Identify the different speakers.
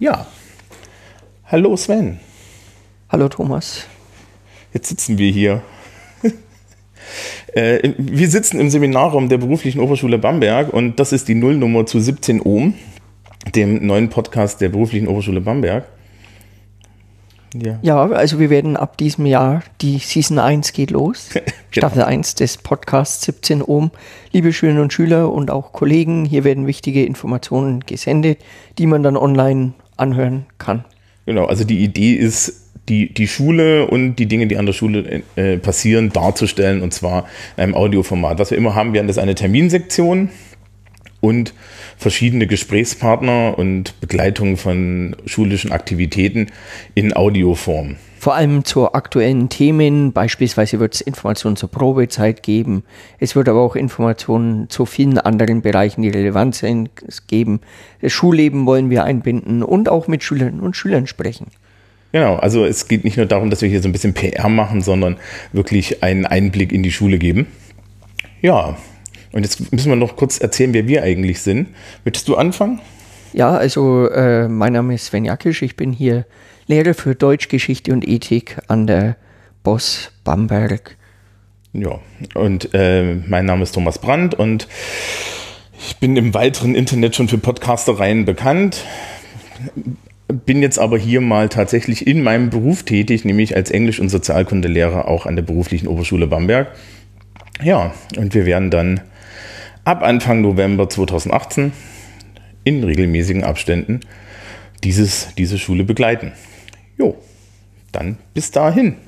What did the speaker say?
Speaker 1: Ja. Hallo Sven.
Speaker 2: Hallo Thomas.
Speaker 1: Jetzt sitzen wir hier. äh, wir sitzen im Seminarraum der Beruflichen Oberschule Bamberg und das ist die Nullnummer zu 17 Ohm, dem neuen Podcast der Beruflichen Oberschule Bamberg.
Speaker 2: Ja. ja, also wir werden ab diesem Jahr, die Season 1 geht los. genau. Staffel 1 des Podcasts 17 Ohm. Liebe Schülerinnen und Schüler und auch Kollegen, hier werden wichtige Informationen gesendet, die man dann online anhören kann.
Speaker 1: Genau, also die Idee ist, die, die Schule und die Dinge, die an der Schule äh, passieren, darzustellen und zwar in einem Audioformat. Was wir immer haben, wir haben das eine Terminsektion und verschiedene Gesprächspartner und Begleitung von schulischen Aktivitäten in Audioform.
Speaker 2: Vor allem zu aktuellen Themen, beispielsweise wird es Informationen zur Probezeit geben. Es wird aber auch Informationen zu vielen anderen Bereichen, die relevant sind, geben. Das Schulleben wollen wir einbinden und auch mit Schülerinnen und Schülern sprechen.
Speaker 1: Genau, also es geht nicht nur darum, dass wir hier so ein bisschen PR machen, sondern wirklich einen Einblick in die Schule geben. Ja, und jetzt müssen wir noch kurz erzählen, wer wir eigentlich sind. Möchtest du anfangen?
Speaker 2: Ja, also äh, mein Name ist Sven Jackisch. Ich bin hier Lehrer für Deutsch, Geschichte und Ethik an der Boss Bamberg.
Speaker 1: Ja, und äh, mein Name ist Thomas Brandt und ich bin im weiteren Internet schon für Podcastereien bekannt. Bin jetzt aber hier mal tatsächlich in meinem Beruf tätig, nämlich als Englisch- und Sozialkundelehrer auch an der beruflichen Oberschule Bamberg. Ja, und wir werden dann ab Anfang November 2018 in regelmäßigen Abständen dieses, diese Schule begleiten. Jo, dann bis dahin.